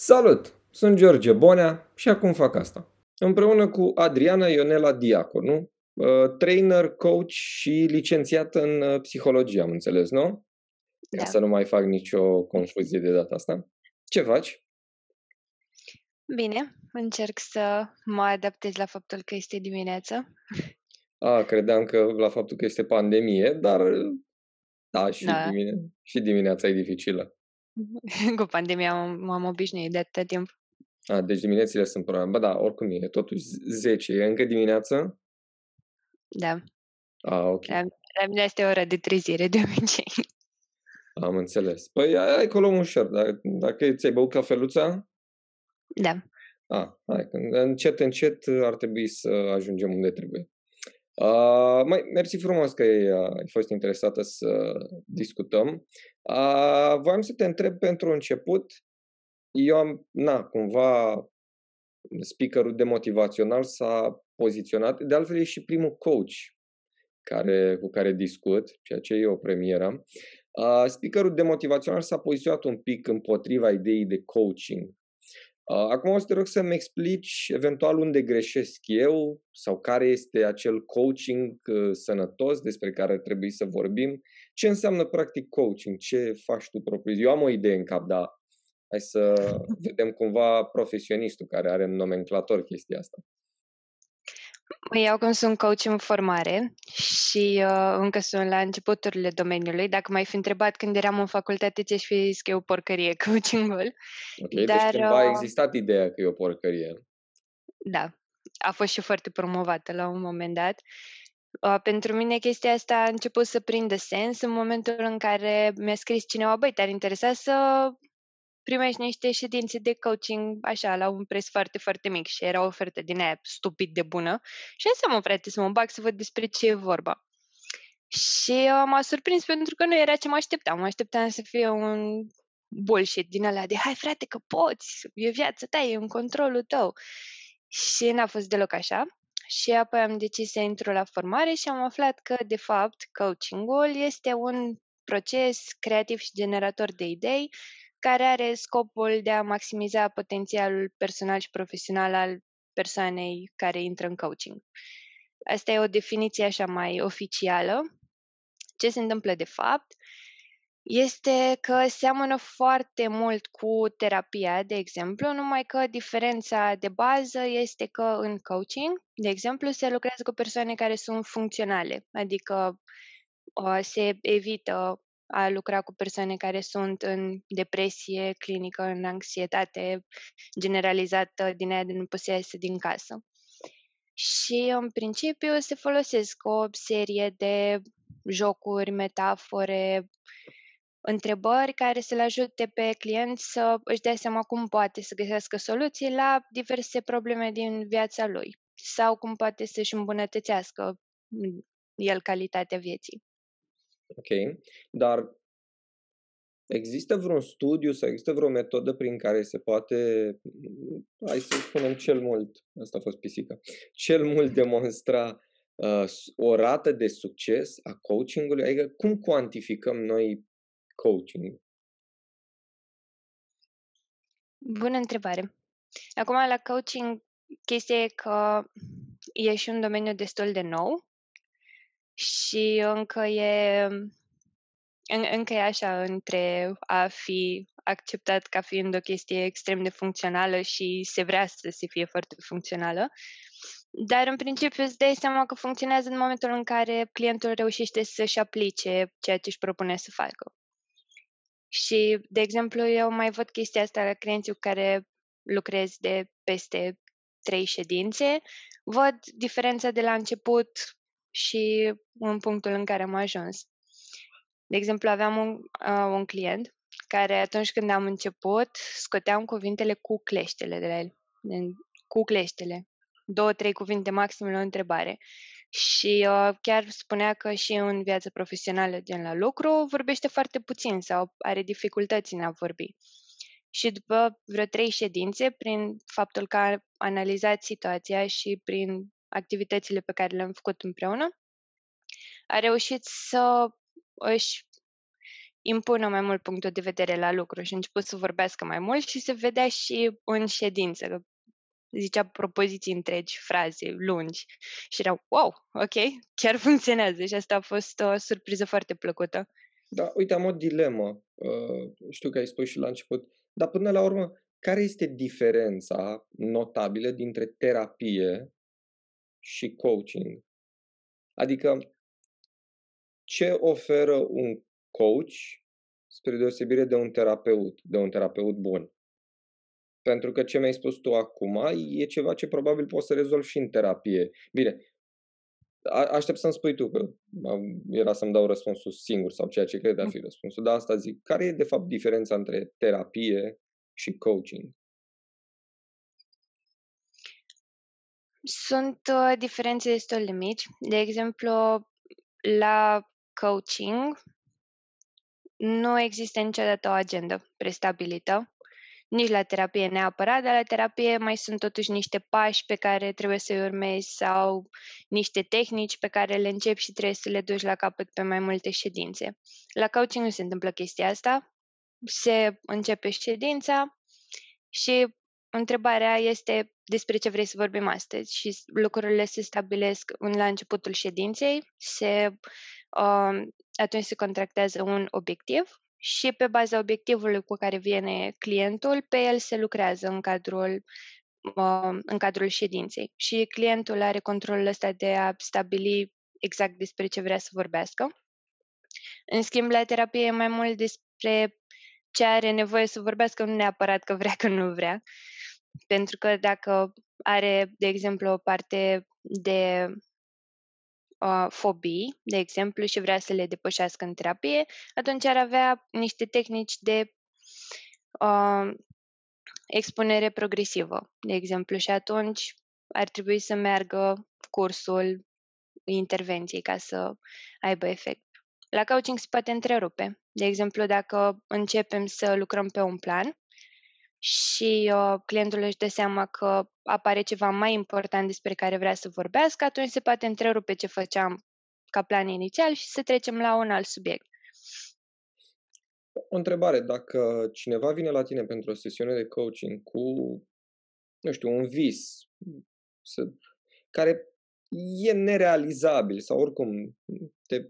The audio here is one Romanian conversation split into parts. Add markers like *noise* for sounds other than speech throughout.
Salut! Sunt George Bonea și acum fac asta. Împreună cu Adriana Ionela Diaconu, uh, trainer, coach și licențiat în uh, psihologie, am înțeles, nu? Da. Ca să nu mai fac nicio confuzie de data asta. Ce faci? Bine, încerc să mă adaptez la faptul că este dimineață. A, credeam că la faptul că este pandemie, dar da, și, Da. Dimine- și dimineața e dificilă. *laughs* Cu pandemia m- m-am obișnuit de atâta timp. A, deci diminețile sunt probleme. Bă, da, oricum e, totuși 10. E încă dimineață? Da, A, ok. la, la mine este ora de trezire de obicei. Am înțeles. Păi hai că o luăm ușor. Dacă, dacă ți-ai băut cafeluța, Da, a, hai, că încet, încet ar trebui să ajungem unde trebuie. Uh, mai, mersi frumos că ai, uh, ai fost interesată să discutăm. Uh, voiam să te întreb pentru început. Eu am, na, cumva, speakerul de motivațional s-a poziționat. De altfel, e și primul coach care, cu care discut, ceea ce e o premieră. Uh, speakerul de motivațional s-a poziționat un pic împotriva ideii de coaching. Uh, acum o să te rog să-mi explici eventual unde greșesc eu sau care este acel coaching uh, sănătos despre care trebuie să vorbim. Ce înseamnă practic coaching? Ce faci tu propriu? Eu am o idee în cap, dar hai să vedem cumva profesionistul care are în nomenclator chestia asta. Eu acum sunt coach în formare și uh, încă sunt la începuturile domeniului. Dacă m-ai fi întrebat când eram în facultate, ți-aș fi zis că e o porcărie *laughs* coachingul. Ok? Deci Dar, cândva a uh, existat ideea că e o porcărie. Da, a fost și foarte promovată la un moment dat. Uh, pentru mine chestia asta a început să prindă sens în momentul în care mi-a scris cineva, băi, te-ar interesa să primești niște ședințe de coaching așa, la un preț foarte, foarte mic și era o ofertă din aia stupid de bună și am zis, mă, frate, să mă bag să văd despre ce e vorba. Și uh, m-a surprins pentru că nu era ce mă așteptam. Mă așteptam să fie un bullshit din ăla de hai frate că poți, e viața ta, e în controlul tău. Și n-a fost deloc așa. Și apoi am decis să intru la formare și am aflat că, de fapt, coachingul este un proces creativ și generator de idei care are scopul de a maximiza potențialul personal și profesional al persoanei care intră în coaching. Asta e o definiție așa mai oficială. Ce se întâmplă de fapt este că seamănă foarte mult cu terapia, de exemplu, numai că diferența de bază este că în coaching, de exemplu, se lucrează cu persoane care sunt funcționale, adică uh, se evită a lucra cu persoane care sunt în depresie clinică, în anxietate generalizată din aia de nu poți să iasă din casă. Și în principiu se folosesc o serie de jocuri, metafore, întrebări care să-l ajute pe client să își dea seama cum poate să găsească soluții la diverse probleme din viața lui sau cum poate să-și îmbunătățească mm, el calitatea vieții. Ok? Dar există vreun studiu sau există vreo metodă prin care se poate, mm, hai să spunem cel mult, asta a fost pisică, cel mult demonstra uh, s- o rată de succes a coachingului? Adică cum cuantificăm noi coaching? Bună întrebare. Acum, la coaching, chestia e că e și un domeniu destul de nou și încă e, în, încă e așa între a fi acceptat ca fiind o chestie extrem de funcțională și se vrea să se fie foarte funcțională. Dar în principiu îți dai seama că funcționează în momentul în care clientul reușește să-și aplice ceea ce își propune să facă. Și, de exemplu, eu mai văd chestia asta la clienții cu care lucrez de peste trei ședințe, văd diferența de la început și în punctul în care am ajuns. De exemplu, aveam un, uh, un client care atunci când am început, scoteam cuvintele cu cleștele de la el. În- Cu cleștele. Două, trei cuvinte maxim la o întrebare. Și uh, chiar spunea că și în viața profesională, gen la lucru, vorbește foarte puțin sau are dificultăți în a vorbi. Și după vreo trei ședințe, prin faptul că a analizat situația și prin activitățile pe care le-am făcut împreună, a reușit să își impună mai mult punctul de vedere la lucru și a început să vorbească mai mult și se vedea și în ședință. Zicea propoziții întregi, fraze lungi și erau, wow, ok, chiar *laughs* funcționează și asta a fost o surpriză foarte plăcută. Da, uite, am o dilemă. Uh, știu că ai spus și la început, dar până la urmă, care este diferența notabilă dintre terapie și coaching? Adică, ce oferă un coach spre deosebire de un terapeut, de un terapeut bun? Pentru că ce mi-ai spus tu acum e ceva ce probabil poți să rezolvi și în terapie. Bine, a- aștept să-mi spui tu, că era să-mi dau răspunsul singur sau ceea ce cred a fi răspunsul, dar asta zic. Care e de fapt diferența între terapie și coaching? Sunt uh, diferențe destul de mici. De exemplu, la coaching nu există niciodată o agendă prestabilită nici la terapie neapărat, dar la terapie mai sunt totuși niște pași pe care trebuie să-i urmezi sau niște tehnici pe care le începi și trebuie să le duci la capăt pe mai multe ședințe. La coaching nu se întâmplă chestia asta. Se începe ședința și întrebarea este despre ce vrei să vorbim astăzi și lucrurile se stabilesc la începutul ședinței, se, uh, atunci se contractează un obiectiv și pe baza obiectivului cu care vine clientul, pe el se lucrează în cadrul, uh, în cadrul ședinței. Și clientul are controlul ăsta de a stabili exact despre ce vrea să vorbească. În schimb, la terapie e mai mult despre ce are nevoie să vorbească, nu neapărat că vrea, că nu vrea. Pentru că dacă are, de exemplu, o parte de uh, fobii, de exemplu, și vrea să le depășească în terapie, atunci ar avea niște tehnici de uh, expunere progresivă, de exemplu, și atunci ar trebui să meargă cursul intervenției ca să aibă efect. La coaching se poate întrerupe. De exemplu, dacă începem să lucrăm pe un plan și uh, clientul își dă seama că apare ceva mai important despre care vrea să vorbească, atunci se poate întrerupe ce făceam ca plan inițial și să trecem la un alt subiect. O întrebare, dacă cineva vine la tine pentru o sesiune de coaching cu, nu știu, un vis să, care e nerealizabil sau oricum te,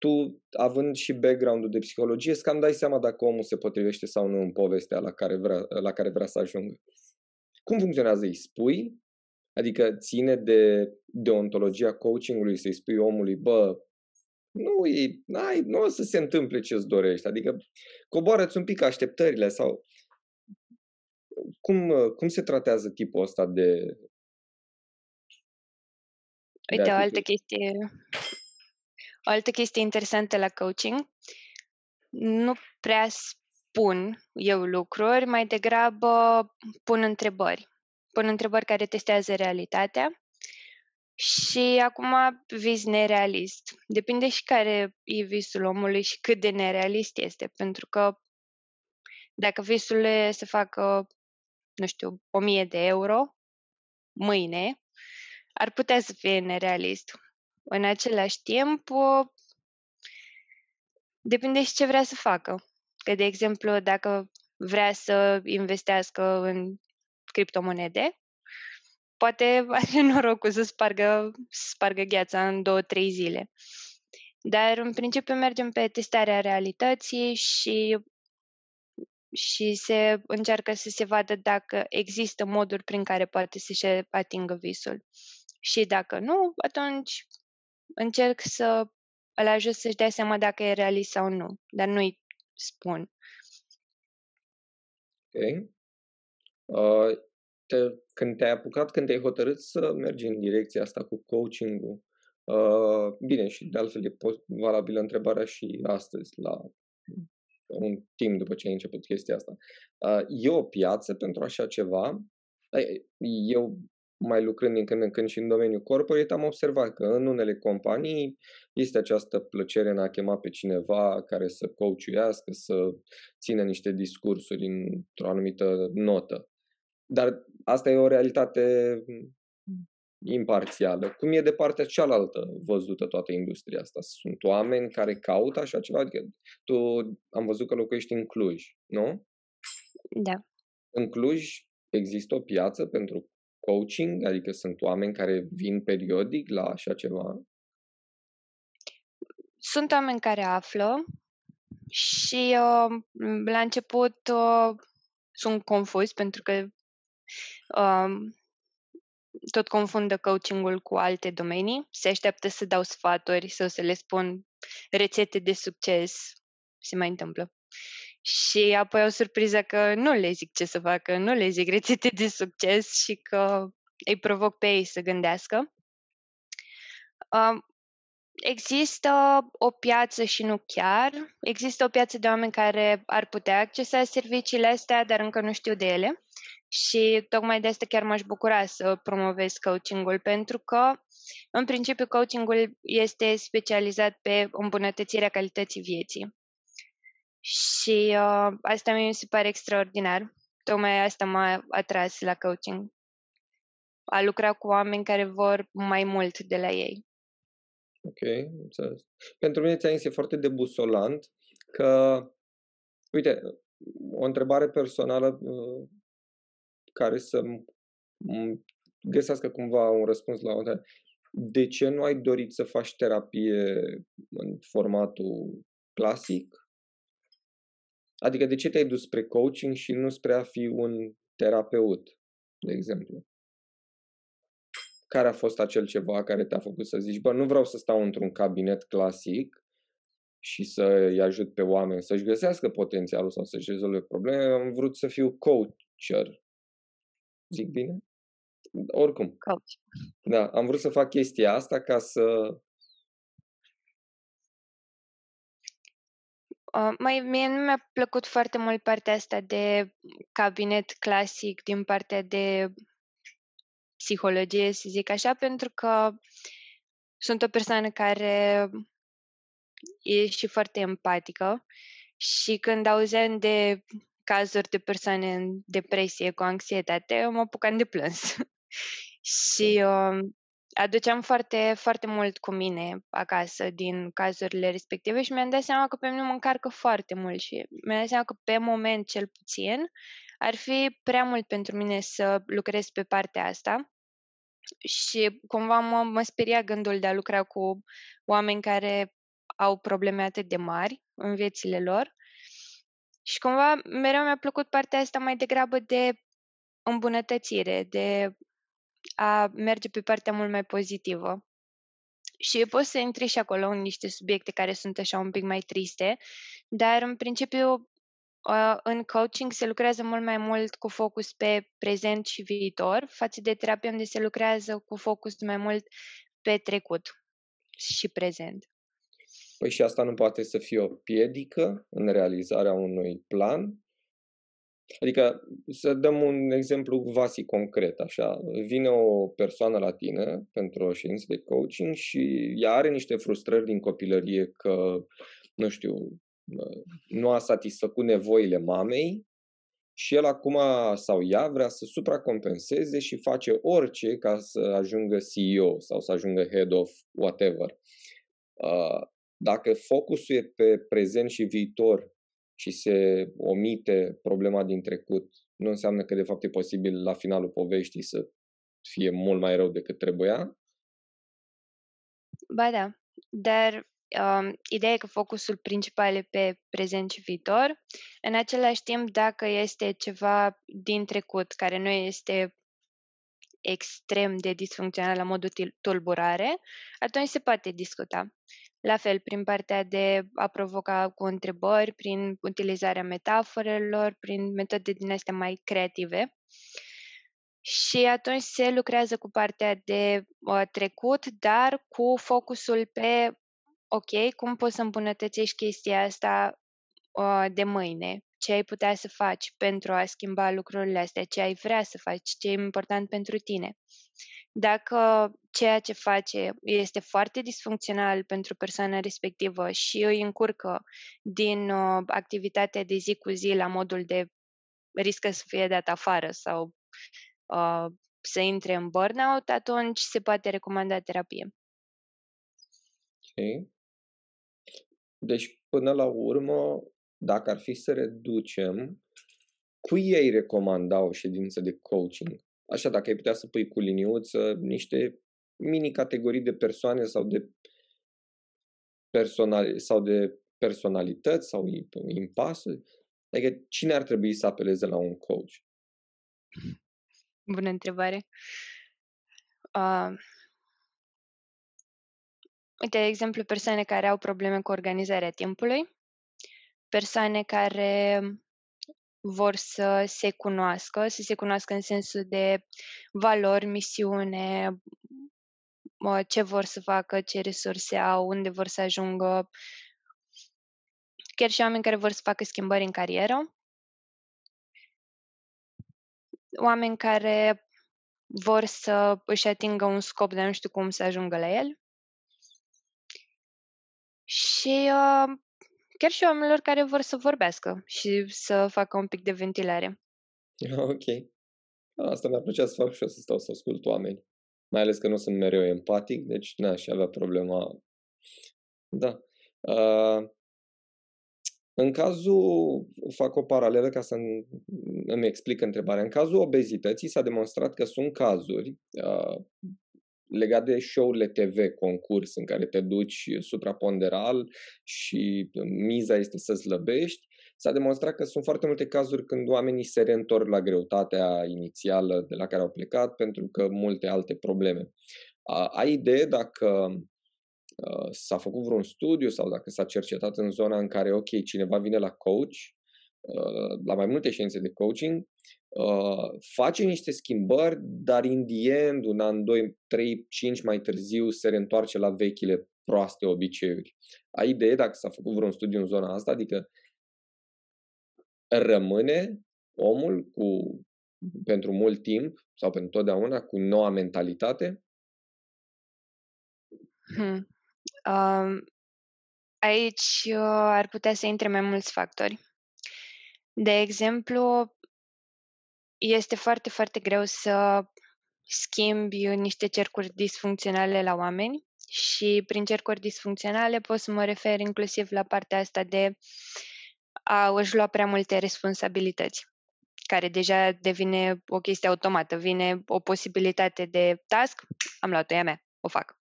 tu, având și background-ul de psihologie, îți cam dai seama dacă omul se potrivește sau nu în povestea la care vrea, la care vrea să ajungă. Cum funcționează? Îi spui? Adică ține de deontologia coachingului să-i spui omului, bă, nu, e, n-ai, nu o să se întâmple ce-ți dorești. Adică coboară-ți un pic așteptările sau cum, cum se tratează tipul ăsta de Uite, de o altă chestie o altă chestie interesantă la coaching, nu prea spun eu lucruri, mai degrabă pun întrebări. Pun întrebări care testează realitatea și acum vis nerealist. Depinde și care e visul omului și cât de nerealist este, pentru că dacă visul e să facă, nu știu, o mie de euro mâine, ar putea să fie nerealist. În același timp, depinde și ce vrea să facă. Că, de exemplu, dacă vrea să investească în criptomonede, poate *laughs* are norocul să spargă, să spargă gheața în două, trei zile. Dar, în principiu, mergem pe testarea realității și, și se încearcă să se vadă dacă există moduri prin care poate să-și atingă visul. Și dacă nu, atunci încerc să îl ajut să-și dea seama dacă e realist sau nu, dar nu-i spun. Ok. Uh, te, când te-ai apucat, când te-ai hotărât să mergi în direcția asta cu coaching-ul, uh, bine, și de altfel e valabilă întrebarea și astăzi, la un timp după ce ai început chestia asta. Uh, e o piață pentru așa ceva? Eu mai lucrând din când în când și în domeniul corporate, am observat că în unele companii este această plăcere în a chema pe cineva care să coachuiască, să țină niște discursuri într-o anumită notă. Dar asta e o realitate imparțială. Cum e de partea cealaltă văzută toată industria asta? Sunt oameni care caută așa ceva? Adică tu am văzut că locuiești în Cluj, nu? Da. În Cluj există o piață pentru coaching? Adică sunt oameni care vin periodic la așa ceva? Sunt oameni care află și uh, la început uh, sunt confuzi pentru că uh, tot confundă coachingul cu alte domenii. Se așteaptă să dau sfaturi sau să le spun rețete de succes. Se mai întâmplă. Și apoi au surpriză că nu le zic ce să facă, nu le zic rețete de succes și că îi provoc pe ei să gândească. Um, există o piață și nu chiar. Există o piață de oameni care ar putea accesa serviciile astea, dar încă nu știu de ele. Și tocmai de asta chiar m-aș bucura să promovez coachingul, pentru că, în principiu, coachingul este specializat pe îmbunătățirea calității vieții. Și uh, asta mi se pare extraordinar. Tocmai asta m-a atras la coaching. A lucra cu oameni care vor mai mult de la ei. Ok, înțeles. Pentru mine ți e foarte debusolant că, uite, o întrebare personală uh, care să găsească cumva un răspuns la o întrebare. De ce nu ai dorit să faci terapie în formatul clasic? Adică de ce te-ai dus spre coaching și nu spre a fi un terapeut, de exemplu? Care a fost acel ceva care te-a făcut să zici, bă, nu vreau să stau într-un cabinet clasic și să-i ajut pe oameni să-și găsească potențialul sau să-și rezolve probleme, am vrut să fiu coacher. Zic bine? Oricum. Coach. Da, am vrut să fac chestia asta ca să Uh, mai mie nu mi-a plăcut foarte mult partea asta de cabinet clasic din partea de psihologie, să zic așa, pentru că sunt o persoană care e și foarte empatică și când auzeam de cazuri de persoane în depresie cu anxietate, mă apucam de plâns. *laughs* și uh, aduceam foarte, foarte mult cu mine acasă din cazurile respective și mi-am dat seama că pe mine mă încarcă foarte mult și mi-am dat seama că pe moment cel puțin ar fi prea mult pentru mine să lucrez pe partea asta și cumva mă, mă speria gândul de a lucra cu oameni care au probleme atât de mari în viețile lor și cumva mereu mi-a plăcut partea asta mai degrabă de îmbunătățire, de a merge pe partea mult mai pozitivă. Și poți să intri și acolo în niște subiecte care sunt așa un pic mai triste, dar în principiu în coaching se lucrează mult mai mult cu focus pe prezent și viitor, față de terapie unde se lucrează cu focus mai mult pe trecut și prezent. Păi și asta nu poate să fie o piedică în realizarea unui plan? Adică, să dăm un exemplu vasi concret, așa. Vine o persoană la tine pentru o ședință de coaching și ea are niște frustrări din copilărie că, nu știu, nu a satisfăcut nevoile mamei și el acum sau ea vrea să supracompenseze și face orice ca să ajungă CEO sau să ajungă head of whatever. Dacă focusul e pe prezent și viitor și se omite problema din trecut, nu înseamnă că de fapt e posibil la finalul poveștii să fie mult mai rău decât trebuia? Ba da, dar um, ideea e că focusul principal e pe prezent și viitor. În același timp, dacă este ceva din trecut care nu este extrem de disfuncțional la modul tulburare, atunci se poate discuta. La fel, prin partea de a provoca cu întrebări, prin utilizarea metaforelor, prin metode din astea mai creative. Și atunci se lucrează cu partea de uh, trecut, dar cu focusul pe, ok, cum poți să îmbunătățești chestia asta uh, de mâine? Ce ai putea să faci pentru a schimba lucrurile astea? Ce ai vrea să faci? Ce e important pentru tine? Dacă ceea ce face este foarte disfuncțional pentru persoana respectivă și îi încurcă din uh, activitatea de zi cu zi la modul de riscă să fie dat afară sau uh, să intre în burnout, atunci se poate recomanda terapie. Ok. Deci, până la urmă, dacă ar fi să reducem, cui ei recomanda o ședință de coaching? Așa, dacă ai putea să pui cu liniuță niște mini-categorii de persoane sau de, personali, sau de personalități sau impasuri, adică cine ar trebui să apeleze la un coach? Bună întrebare. Uh, uite, de exemplu, persoane care au probleme cu organizarea timpului, persoane care vor să se cunoască, să se cunoască în sensul de valori, misiune, ce vor să facă, ce resurse au, unde vor să ajungă. Chiar și oameni care vor să facă schimbări în carieră. Oameni care vor să își atingă un scop, dar nu știu cum să ajungă la el. Și uh, chiar și oamenilor care vor să vorbească și să facă un pic de ventilare. *laughs* Ok. Asta mi-ar plăcea să fac și eu, să stau să ascult oameni. Mai ales că nu sunt mereu empatic, deci n-aș avea problema. Da. Uh, în cazul, fac o paralelă ca să îmi explic întrebarea. În cazul obezității s-a demonstrat că sunt cazuri uh, legat de show-urile TV, concurs, în care te duci supraponderal și miza este să slăbești, s-a demonstrat că sunt foarte multe cazuri când oamenii se reîntorc la greutatea inițială de la care au plecat pentru că multe alte probleme. Ai idee dacă s-a făcut vreun studiu sau dacă s-a cercetat în zona în care, ok, cineva vine la coach, la mai multe științe de coaching uh, face niște schimbări, dar in the end, un an, doi, trei, cinci mai târziu, se reîntoarce la vechile proaste obiceiuri. Ai idee dacă s-a făcut vreun studiu în zona asta? Adică rămâne omul cu, pentru mult timp sau pentru totdeauna cu noua mentalitate? Hmm. Um, aici uh, ar putea să intre mai mulți factori. De exemplu, este foarte, foarte greu să schimbi niște cercuri disfuncționale la oameni și prin cercuri disfuncționale pot să mă refer inclusiv la partea asta de a își lua prea multe responsabilități, care deja devine o chestie automată. Vine o posibilitate de task, am luat-o, ea mea, o fac.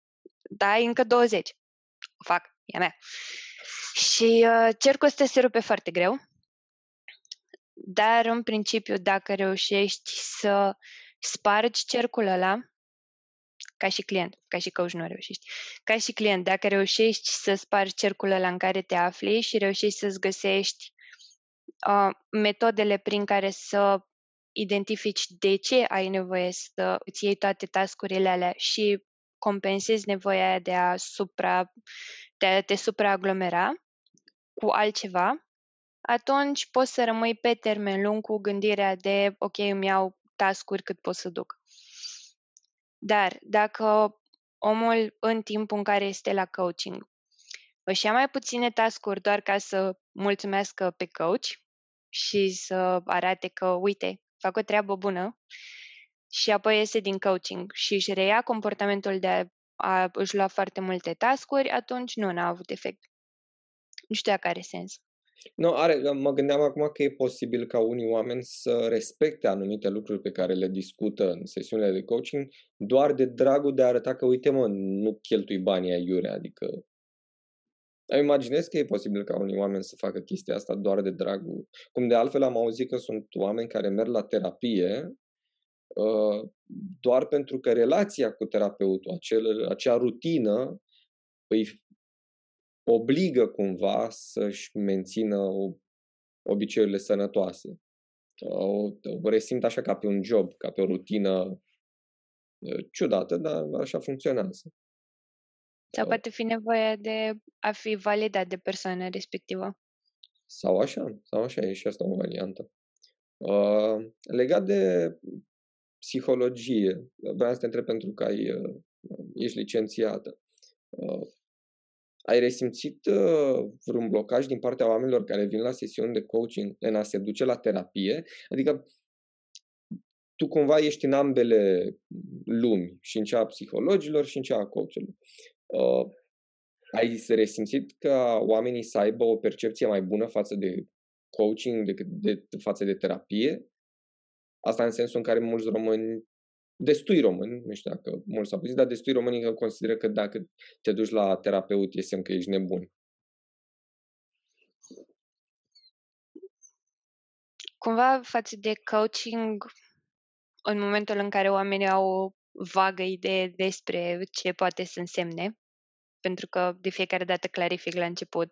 Dai încă 20, o fac, ea mea. Și uh, cercul ăsta se rupe foarte greu dar, în principiu, dacă reușești să spargi cercul ăla, ca și client, ca și coach nu reușești, ca și client, dacă reușești să spargi cercul ăla în care te afli și reușești să-ți găsești uh, metodele prin care să identifici de ce ai nevoie să îți iei toate tascurile alea și compensezi nevoia aia de a, supra, de a te supraaglomera cu altceva, atunci poți să rămâi pe termen lung cu gândirea de ok, îmi iau tascuri cât pot să duc. Dar dacă omul în timpul în care este la coaching își ia mai puține tascuri doar ca să mulțumească pe coach și să arate că, uite, fac o treabă bună și apoi iese din coaching și își reia comportamentul de a, a își lua foarte multe tascuri, atunci nu n-a avut efect. Nu știu dacă are sens. Nu, are, mă gândeam acum că e posibil ca unii oameni să respecte anumite lucruri pe care le discută în sesiunile de coaching doar de dragul de a arăta că, uite mă, nu cheltui banii aiure, adică îmi imaginez că e posibil ca unii oameni să facă chestia asta doar de dragul. Cum de altfel am auzit că sunt oameni care merg la terapie uh, doar pentru că relația cu terapeutul, acel, acea rutină, îi obligă cumva să-și mențină obiceiurile sănătoase. O, o resimt așa ca pe un job, ca pe o rutină ciudată, dar așa funcționează. Sau poate fi nevoie de a fi validat de persoana respectivă. Sau așa, sau așa, e și asta o variantă. Uh, legat de psihologie, vreau să te întreb pentru că ai, uh, ești licențiată. Uh, ai resimțit uh, vreun blocaj din partea oamenilor care vin la sesiuni de coaching în a se duce la terapie? Adică tu cumva ești în ambele lumi, și în cea a psihologilor și în cea a coachilor. Uh, ai resimțit că oamenii să aibă o percepție mai bună față de coaching decât de, față de terapie? Asta în sensul în care mulți români, destui români, nu știu dacă mulți s-au dar destui români consideră că dacă te duci la terapeut e semn că ești nebun. Cumva față de coaching, în momentul în care oamenii au o vagă idee despre ce poate să însemne, pentru că de fiecare dată clarific la început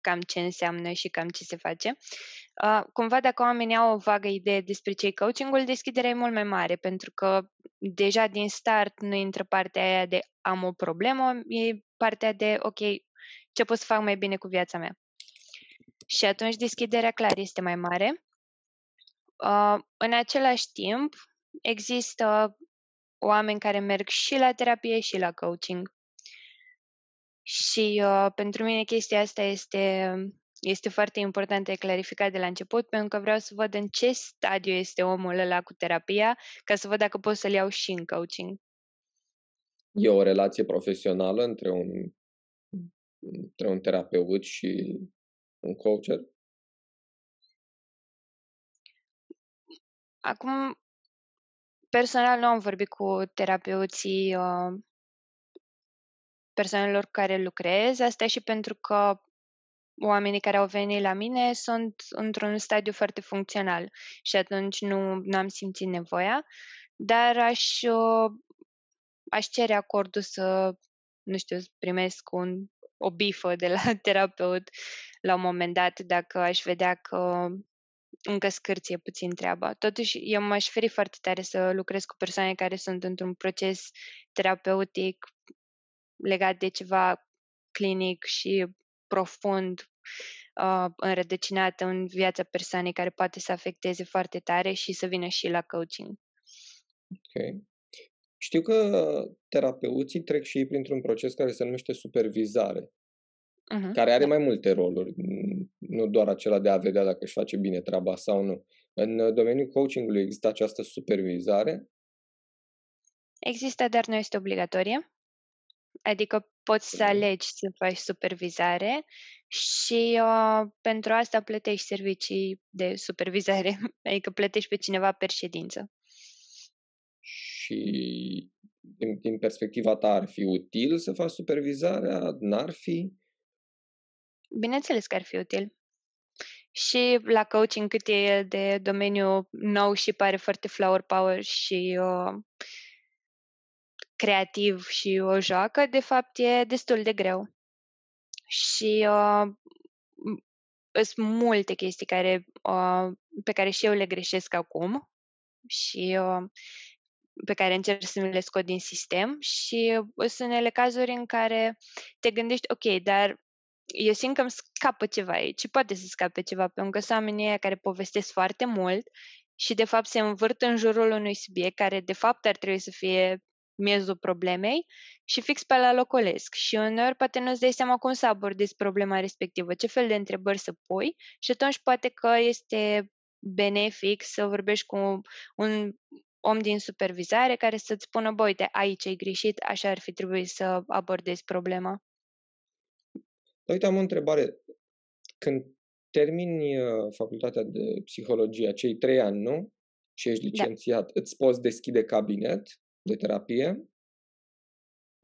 cam ce înseamnă și cam ce se face. Uh, cumva dacă oamenii au o vagă idee despre ce e coachingul, deschiderea e mult mai mare, pentru că deja din start nu intră partea aia de am o problemă, e partea de ok, ce pot să fac mai bine cu viața mea. Și atunci deschiderea clar este mai mare. Uh, în același timp, există oameni care merg și la terapie și la coaching. Și uh, pentru mine chestia asta este, este foarte important de clarificat de la început, pentru că vreau să văd în ce stadiu este omul ăla cu terapia, ca să văd dacă pot să-l iau și în coaching. E o relație profesională între un, între un terapeut și un coacher? Acum, personal nu am vorbit cu terapeuții uh, persoanelor cu care lucrez. Asta și pentru că oamenii care au venit la mine sunt într-un stadiu foarte funcțional și atunci nu am simțit nevoia, dar aș, uh, aș cere acordul să, nu știu, primesc un, o bifă de la *laughs* terapeut la un moment dat dacă aș vedea că încă scârție puțin treaba. Totuși, eu m-aș feri foarte tare să lucrez cu persoane care sunt într-un proces terapeutic legat de ceva clinic și profund uh, înrădăcinat în viața persoanei care poate să afecteze foarte tare și să vină și la coaching. Ok. Știu că terapeuții trec și ei printr-un proces care se numește supervizare, uh-huh. care are da. mai multe roluri, nu doar acela de a vedea dacă își face bine treaba sau nu. În domeniul coachingului există această supervizare? Există, dar nu este obligatorie. Adică poți să alegi să faci supervizare și uh, pentru asta plătești servicii de supervizare, *laughs* adică plătești pe cineva per ședință. Și din, din perspectiva ta ar fi util să faci supervizarea? N-ar fi? Bineînțeles că ar fi util. Și la coaching cât e de domeniu nou și pare foarte flower power și uh, creativ și o joacă, de fapt e destul de greu. Și uh, sunt multe chestii care, uh, pe care și eu le greșesc acum și uh, pe care încerc să mi le scot din sistem și sunt unele cazuri în care te gândești, ok, dar eu simt că îmi scapă ceva aici, poate să scape ceva, pentru că sunt oamenii care povestesc foarte mult și de fapt se învârt în jurul unui subiect care de fapt ar trebui să fie miezul problemei și fix pe la locolesc. Și uneori poate nu-ți dai seama cum să abordezi problema respectivă, ce fel de întrebări să pui și atunci poate că este benefic să vorbești cu un om din supervizare care să-ți spună, bă, uite, aici ai greșit, așa ar fi trebuit să abordezi problema. Uite, am o întrebare. Când termini uh, facultatea de psihologie, acei trei ani, nu? Și ești da. licențiat, da. îți poți deschide cabinet de terapie?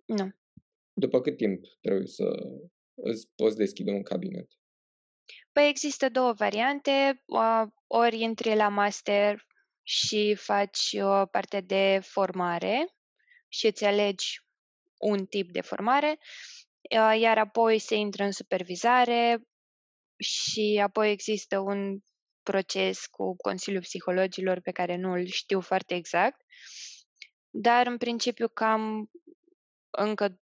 Nu. După cât timp trebuie să îți poți deschide un cabinet? Păi există două variante. Ori intri la master și faci o parte de formare și îți alegi un tip de formare, iar apoi se intră în supervizare și apoi există un proces cu Consiliul Psihologilor pe care nu îl știu foarte exact dar, în principiu, cam încă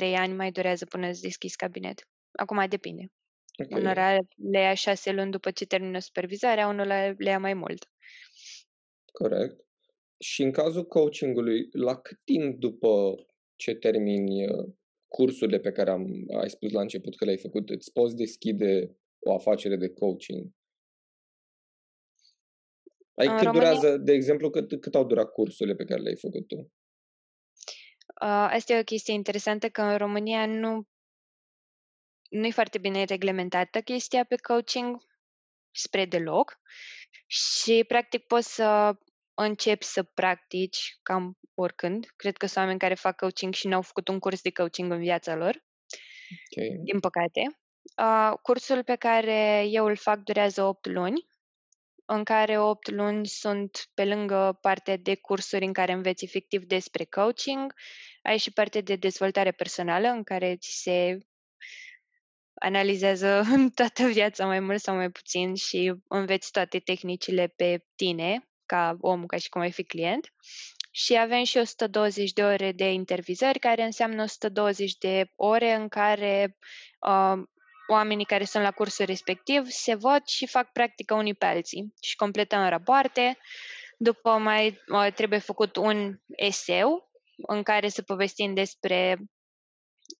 2-3 ani mai durează până să deschizi cabinet. Acum depinde. Okay. Unora le ia șase luni după ce termină supervizarea, unul le ia mai mult. Corect. Și în cazul coachingului, la cât timp după ce termini uh, cursurile pe care am, ai spus la început că le-ai făcut, îți poți deschide o afacere de coaching? Ai cât România... durează, de exemplu, cât, cât au durat cursurile pe care le-ai făcut tu? Uh, asta e o chestie interesantă, că în România nu nu e foarte bine reglementată chestia pe coaching spre deloc și practic poți să începi să practici cam oricând. Cred că sunt oameni care fac coaching și n-au făcut un curs de coaching în viața lor. Okay. Din păcate. Uh, cursul pe care eu îl fac durează 8 luni, în care 8 luni sunt pe lângă partea de cursuri în care înveți efectiv despre coaching, ai și partea de dezvoltare personală în care ți se analizează *laughs* toată viața mai mult sau mai puțin și înveți toate tehnicile pe tine ca om, ca și cum ai fi client. Și avem și 120 de ore de intervizări, care înseamnă 120 de ore în care uh, oamenii care sunt la cursul respectiv se văd și fac practică unii pe alții și completăm rapoarte. După mai uh, trebuie făcut un eseu în care să povestim despre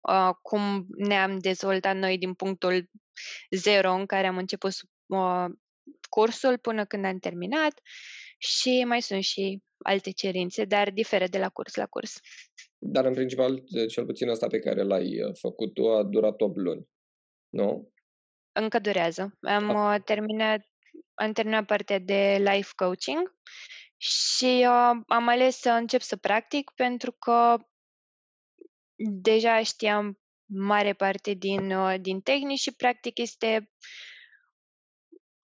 uh, cum ne-am dezvoltat noi din punctul zero în care am început uh, cursul până când am terminat și mai sunt și alte cerințe, dar diferă de la curs la curs. Dar în principal, cel puțin asta pe care l-ai uh, făcut tu a durat 8 luni, nu? Încă durează. Am ah. terminat, am terminat partea de life coaching și uh, am ales să încep să practic pentru că deja știam mare parte din, uh, din tehnici și practic este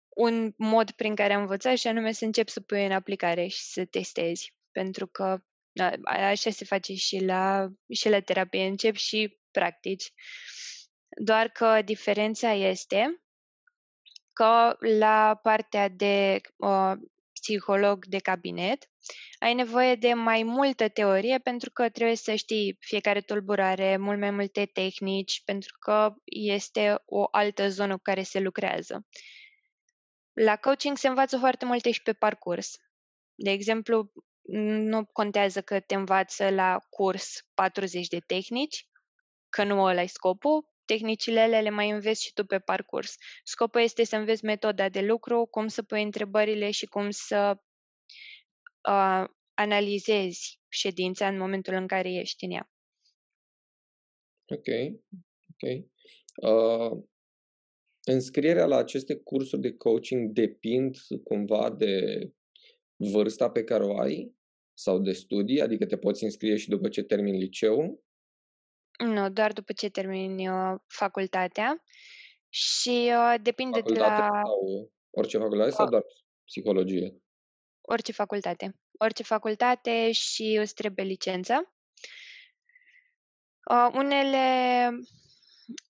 un mod prin care am învățat și anume să încep să pui în aplicare și să testezi. Pentru că da, așa se face și la, și la terapie. Încep și practici. Doar că diferența este că la partea de uh, psiholog de cabinet ai nevoie de mai multă teorie pentru că trebuie să știi fiecare tulburare, mult mai multe tehnici, pentru că este o altă zonă cu care se lucrează. La coaching se învață foarte multe și pe parcurs. De exemplu, nu contează că te învață la curs 40 de tehnici, că nu ăla e scopul, tehnicile alea le mai înveți și tu pe parcurs. Scopul este să înveți metoda de lucru, cum să pui întrebările și cum să uh, analizezi ședința în momentul în care ești în ea. Ok, ok. Uh, înscrierea la aceste cursuri de coaching depind cumva de vârsta pe care o ai sau de studii, adică te poți înscrie și după ce termini liceul? Nu, doar după ce termini uh, facultatea și uh, depinde facultate de la... Sau orice facultate sau doar psihologie? Orice facultate. Orice facultate și îți trebuie licență. Uh, unele,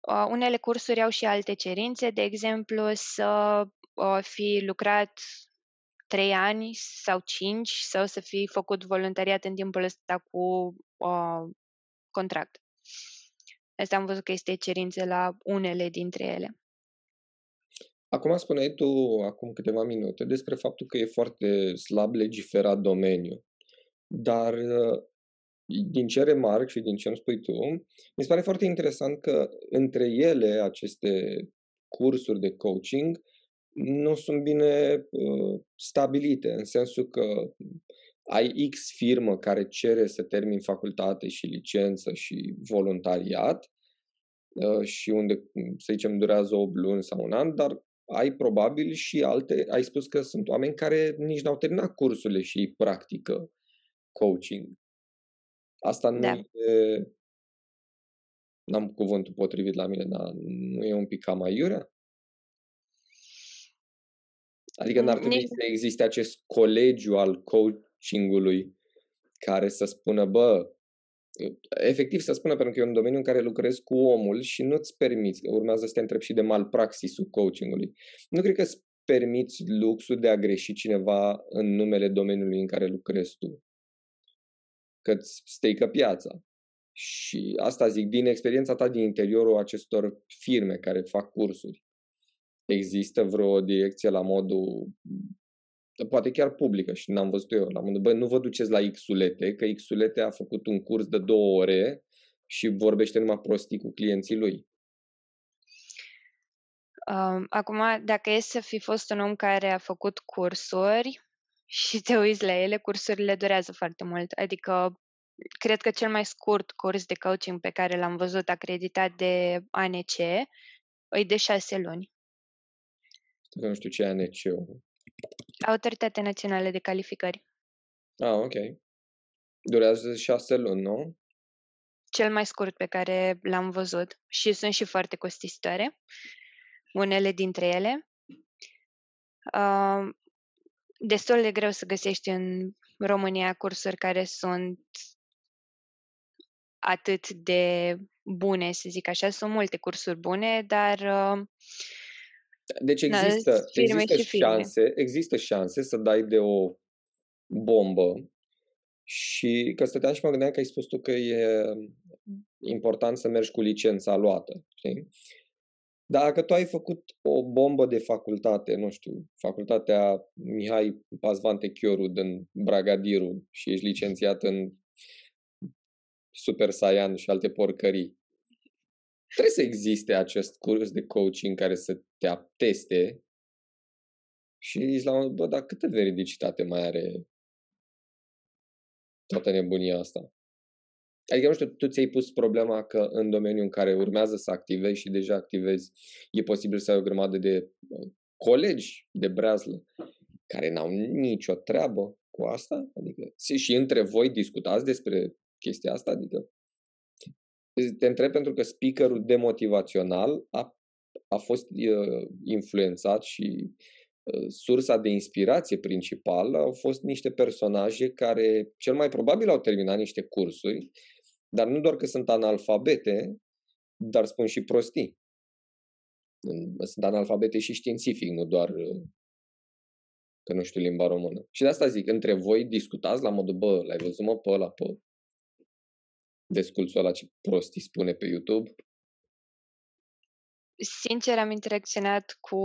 uh, unele cursuri au și alte cerințe, de exemplu să uh, fi lucrat trei ani sau cinci sau să fi făcut voluntariat în timpul ăsta cu uh, contract. Asta am văzut că este cerințe la unele dintre ele. Acum spuneai tu, acum câteva minute, despre faptul că e foarte slab legiferat domeniul. Dar din ce remarc și din ce îmi spui tu, mi se pare foarte interesant că între ele, aceste cursuri de coaching, nu sunt bine uh, stabilite, în sensul că ai X firmă care cere să termin facultate și licență și voluntariat uh, și unde, să zicem, durează 8 luni sau un an, dar ai probabil și alte, ai spus că sunt oameni care nici n-au terminat cursurile și practică coaching. Asta nu da. e, n-am cuvântul potrivit la mine, dar nu e un pic cam aiurea? Adică n-ar trebui nici... să existe acest colegiu al coachingului care să spună, bă, efectiv să spună, pentru că e un domeniu în care lucrezi cu omul și nu-ți permiți, urmează să te întreb și de malpraxisul coachingului. Nu cred că îți permiți luxul de a greși cineva în numele domeniului în care lucrezi tu. Că îți steică piața. Și asta zic din experiența ta din interiorul acestor firme care fac cursuri. Există vreo direcție la modul poate chiar publică și n-am văzut eu la modul, bă, nu vă duceți la Xulete, că Xulete a făcut un curs de două ore și vorbește numai prostii cu clienții lui. Um, acum, dacă e să fi fost un om care a făcut cursuri, și te uiți la ele, cursurile durează foarte mult. Adică, cred că cel mai scurt curs de coaching pe care l-am văzut acreditat de ANC e de șase luni. Nu știu ce ANC-ul. Autoritatea Națională de Calificări. Ah, ok. Durează șase luni, nu? Cel mai scurt pe care l-am văzut și sunt și foarte costisitoare, unele dintre ele. Uh, destul de greu să găsești în România cursuri care sunt atât de bune, să zic așa. Sunt multe cursuri bune, dar uh, deci există, da, există șanse, există șanse să dai de o bombă și că stăteam și mă gândeam că ai spus tu că e important să mergi cu licența luată, știi? Dacă tu ai făcut o bombă de facultate, nu știu, facultatea Mihai Pazvante Chioru din Bragadiru și ești licențiat în Super Saiyan și alte porcării, trebuie să existe acest curs de coaching care să te ateste și zici la un bă, dar câtă veridicitate mai are toată nebunia asta? Adică, nu știu, tu ți-ai pus problema că în domeniul în care urmează să activezi și deja activezi, e posibil să ai o grămadă de uh, colegi de breazlă care n-au nicio treabă cu asta? Adică, și între voi discutați despre chestia asta? Adică, te întreb pentru că speakerul demotivațional a, a fost uh, influențat și uh, sursa de inspirație principală au fost niște personaje care cel mai probabil au terminat niște cursuri, dar nu doar că sunt analfabete, dar spun și prostii. Sunt analfabete și științific, nu doar uh, că nu știu limba română. Și de asta zic, între voi discutați la modul, bă, l-ai văzut mă pe ăla, pe desculțul ăla ce prostii spune pe YouTube? Sincer, am interacționat cu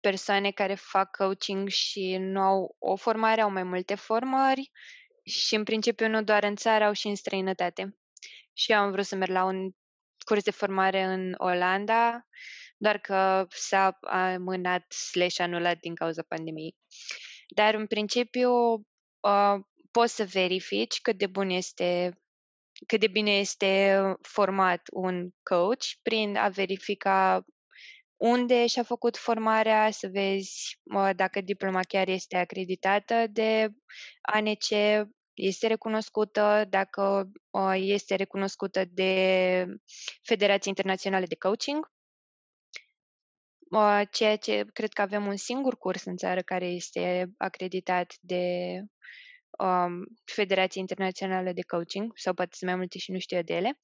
persoane care fac coaching și nu au o formare, au mai multe formări și în principiu nu doar în țară, au și în străinătate. Și eu am vrut să merg la un curs de formare în Olanda, doar că s-a amânat slash anulat din cauza pandemiei. Dar în principiu uh, poți să verifici cât de bun este cât de bine este format un coach prin a verifica unde și-a făcut formarea, să vezi dacă diploma chiar este acreditată de ANC, este recunoscută, dacă este recunoscută de Federația Internațională de Coaching, ceea ce cred că avem un singur curs în țară care este acreditat de um, Federație Internațională de Coaching, sau poate sunt mai multe și nu știu de ele.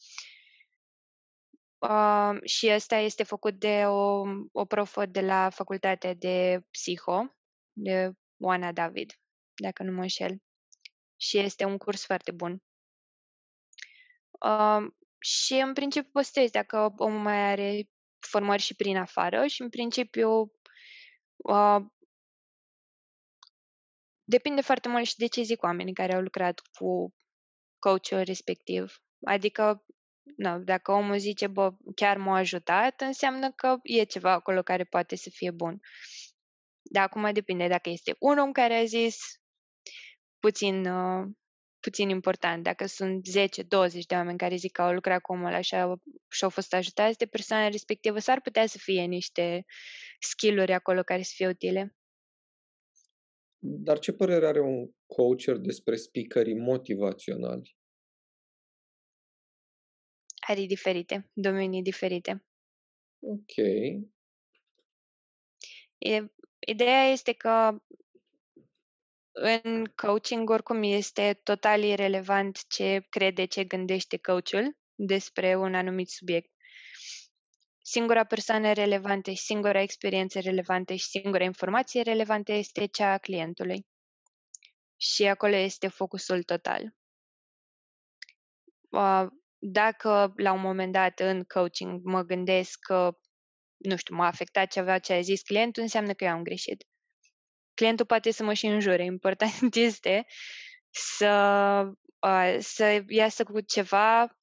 Um, și ăsta este făcut de o, o profă de la Facultatea de Psiho, de Oana David, dacă nu mă înșel. Și este un curs foarte bun. Um, și în principiu postezi dacă omul mai are formări și prin afară și în principiu uh, depinde foarte mult și de ce zic oamenii care au lucrat cu coachul respectiv. Adică, nu, dacă omul zice, bă, chiar m-a ajutat, înseamnă că e ceva acolo care poate să fie bun. Dar acum depinde dacă este un om care a zis puțin, uh, puțin important. Dacă sunt 10-20 de oameni care zic că au lucrat cu omul așa și au fost ajutați de persoana respectivă, s-ar putea să fie niște skill-uri acolo care să fie utile. Dar ce părere are un coacher despre speakerii motivaționali? Are diferite, domenii diferite. Ok. E, ideea este că în coaching oricum este total irrelevant ce crede, ce gândește coachul despre un anumit subiect singura persoană relevantă și singura experiență relevantă și singura informație relevantă este cea a clientului. Și acolo este focusul total. Dacă la un moment dat în coaching mă gândesc că, nu știu, m-a afectat ceva ce a zis clientul, înseamnă că eu am greșit. Clientul poate să mă și înjure. *laughs* Important este să, să iasă cu ceva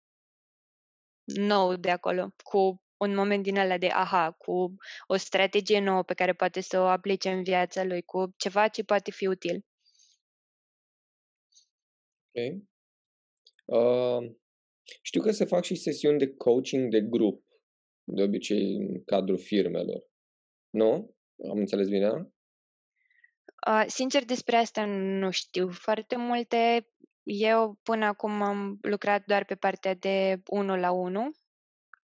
nou de acolo, cu un moment din ăla de aha, cu o strategie nouă pe care poate să o aplice în viața lui, cu ceva ce poate fi util. Ok. Uh, știu că se fac și sesiuni de coaching de grup, de obicei în cadrul firmelor. Nu? Am înțeles bine? Uh, sincer, despre asta nu știu foarte multe. Eu până acum am lucrat doar pe partea de 1 la 1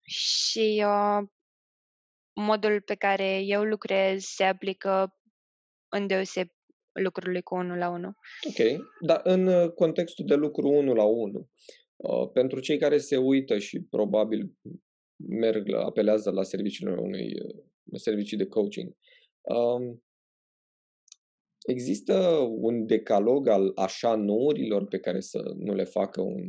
și uh, modul pe care eu lucrez se aplică în deoseb lucrului cu 1 la 1. Ok, dar în uh, contextul de lucru 1 la 1, uh, pentru cei care se uită și probabil merg, apelează la serviciile unui uh, servicii de coaching, um, există un decalog al așa nourilor pe care să nu le facă un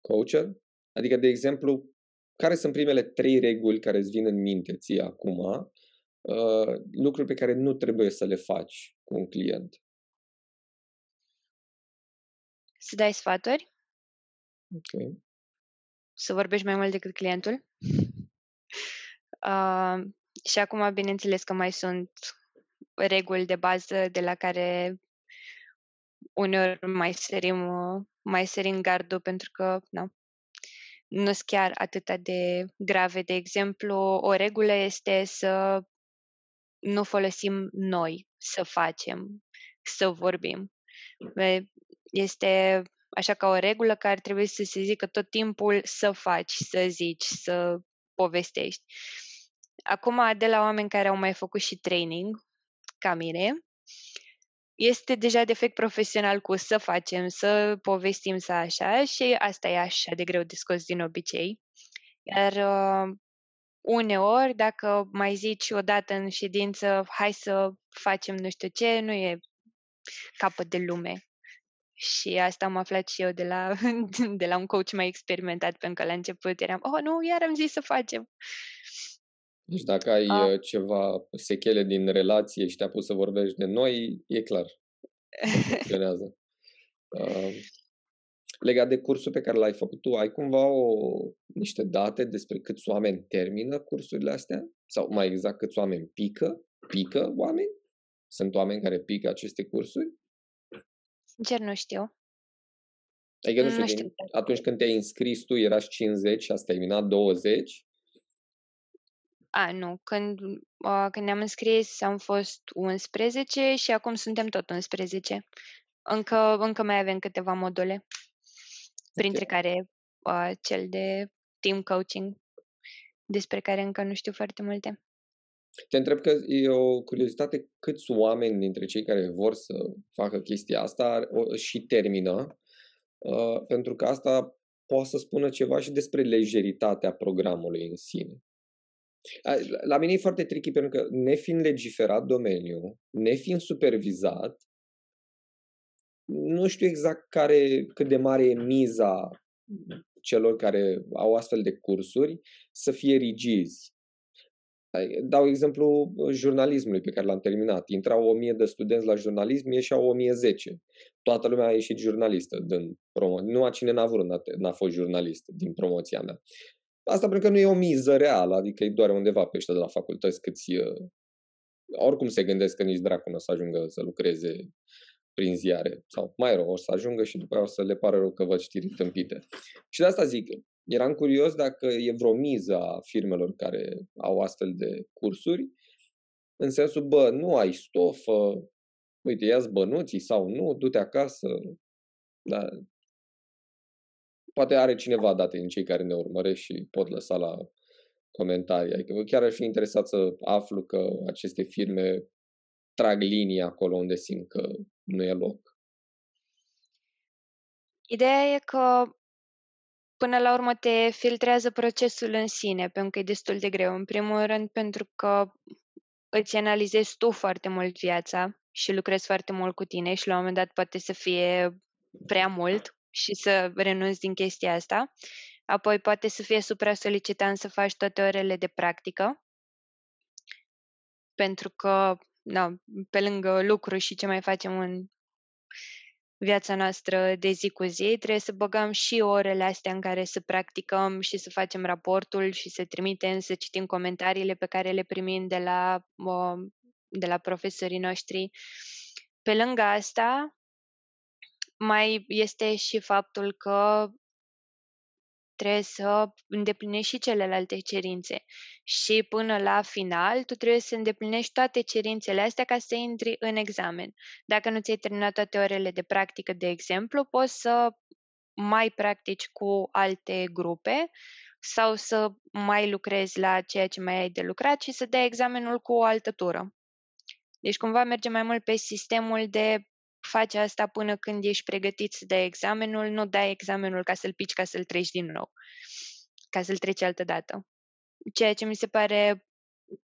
coacher? Adică, de exemplu, care sunt primele trei reguli care îți vin în minte ție acum, uh, lucruri pe care nu trebuie să le faci cu un client? Să dai sfaturi. Ok. Să vorbești mai mult decât clientul. *laughs* Uh, și acum, bineînțeles că mai sunt reguli de bază de la care uneori mai sărim, mai sărim gardul pentru că nu, nu sunt chiar atât de grave. De exemplu, o regulă este să nu folosim noi să facem, să vorbim. Este așa ca o regulă care ar trebui să se zică tot timpul să faci, să zici, să povestești. Acum, de la oameni care au mai făcut și training, ca mine, este deja defect profesional cu să facem, să povestim, să așa și asta e așa de greu de scos din obicei. Iar uh, uneori, dacă mai zici o dată în ședință, hai să facem nu știu ce, nu e capăt de lume. Și asta am aflat și eu de la, *laughs* de la un coach mai experimentat, pentru că la început eram, oh, nu, iar am zis să facem. Deci dacă ai A. Uh, ceva sechele din relație și te-a pus să vorbești de noi, e clar. Funcționează. *laughs* Uh, legat de cursul pe care l-ai făcut tu, ai cumva o, niște date despre câți oameni termină cursurile astea? Sau mai exact câți oameni pică? Pică oameni? Sunt oameni care pică aceste cursuri? Sincer, nu știu. Adică, nu știu, nu știu. atunci când te-ai înscris tu, erați 50 și ați terminat 20? A, nu. Când, uh, când ne-am înscris am fost 11 și acum suntem tot 11. Încă, încă mai avem câteva module, printre okay. care uh, cel de team coaching, despre care încă nu știu foarte multe. Te întreb că e o curiozitate câți oameni dintre cei care vor să facă chestia asta și termină, uh, pentru că asta poate să spună ceva și despre lejeritatea programului în sine. La mine e foarte tricky pentru că nefiind legiferat domeniul, nefiind supervizat, nu știu exact care, cât de mare e miza celor care au astfel de cursuri să fie rigizi. Dau exemplu jurnalismului pe care l-am terminat. Intrau 1000 de studenți la jurnalism, ieșeau 1010. Toată lumea a ieșit jurnalistă din promoție. Nu a cine n-a vrut, n-a fost jurnalist din promoția mea. Asta pentru că nu e o miză reală, adică e doar undeva pe ăștia de la facultăți câți... Uh, oricum se gândesc că nici dracu nu o să ajungă să lucreze prin ziare. Sau mai rău, o să ajungă și după aia o să le pară rău că văd știri tâmpite. Și de asta zic, eram curios dacă e vreo miză a firmelor care au astfel de cursuri, în sensul, bă, nu ai stofă, uite, ia bănuții sau nu, du-te acasă. Da, poate are cineva date din cei care ne urmăresc și pot lăsa la comentarii. Adică chiar aș fi interesat să aflu că aceste firme trag linii acolo unde simt că nu e loc. Ideea e că până la urmă te filtrează procesul în sine, pentru că e destul de greu. În primul rând pentru că îți analizezi tu foarte mult viața și lucrezi foarte mult cu tine și la un moment dat poate să fie prea mult și să renunți din chestia asta. Apoi poate să fie supra-solicitant să faci toate orele de practică, pentru că, na, pe lângă lucru și ce mai facem în viața noastră de zi cu zi, trebuie să băgăm și orele astea în care să practicăm și să facem raportul și să trimitem, să citim comentariile pe care le primim de la, de la profesorii noștri. Pe lângă asta, mai este și faptul că trebuie să îndeplinești și celelalte cerințe. Și până la final, tu trebuie să îndeplinești toate cerințele astea ca să intri în examen. Dacă nu ți-ai terminat toate orele de practică, de exemplu, poți să mai practici cu alte grupe sau să mai lucrezi la ceea ce mai ai de lucrat și să dai examenul cu o altă tură. Deci cumva merge mai mult pe sistemul de faci asta până când ești pregătit să dai examenul, nu dai examenul ca să-l pici, ca să-l treci din nou, ca să-l treci altă dată. Ceea ce mi se pare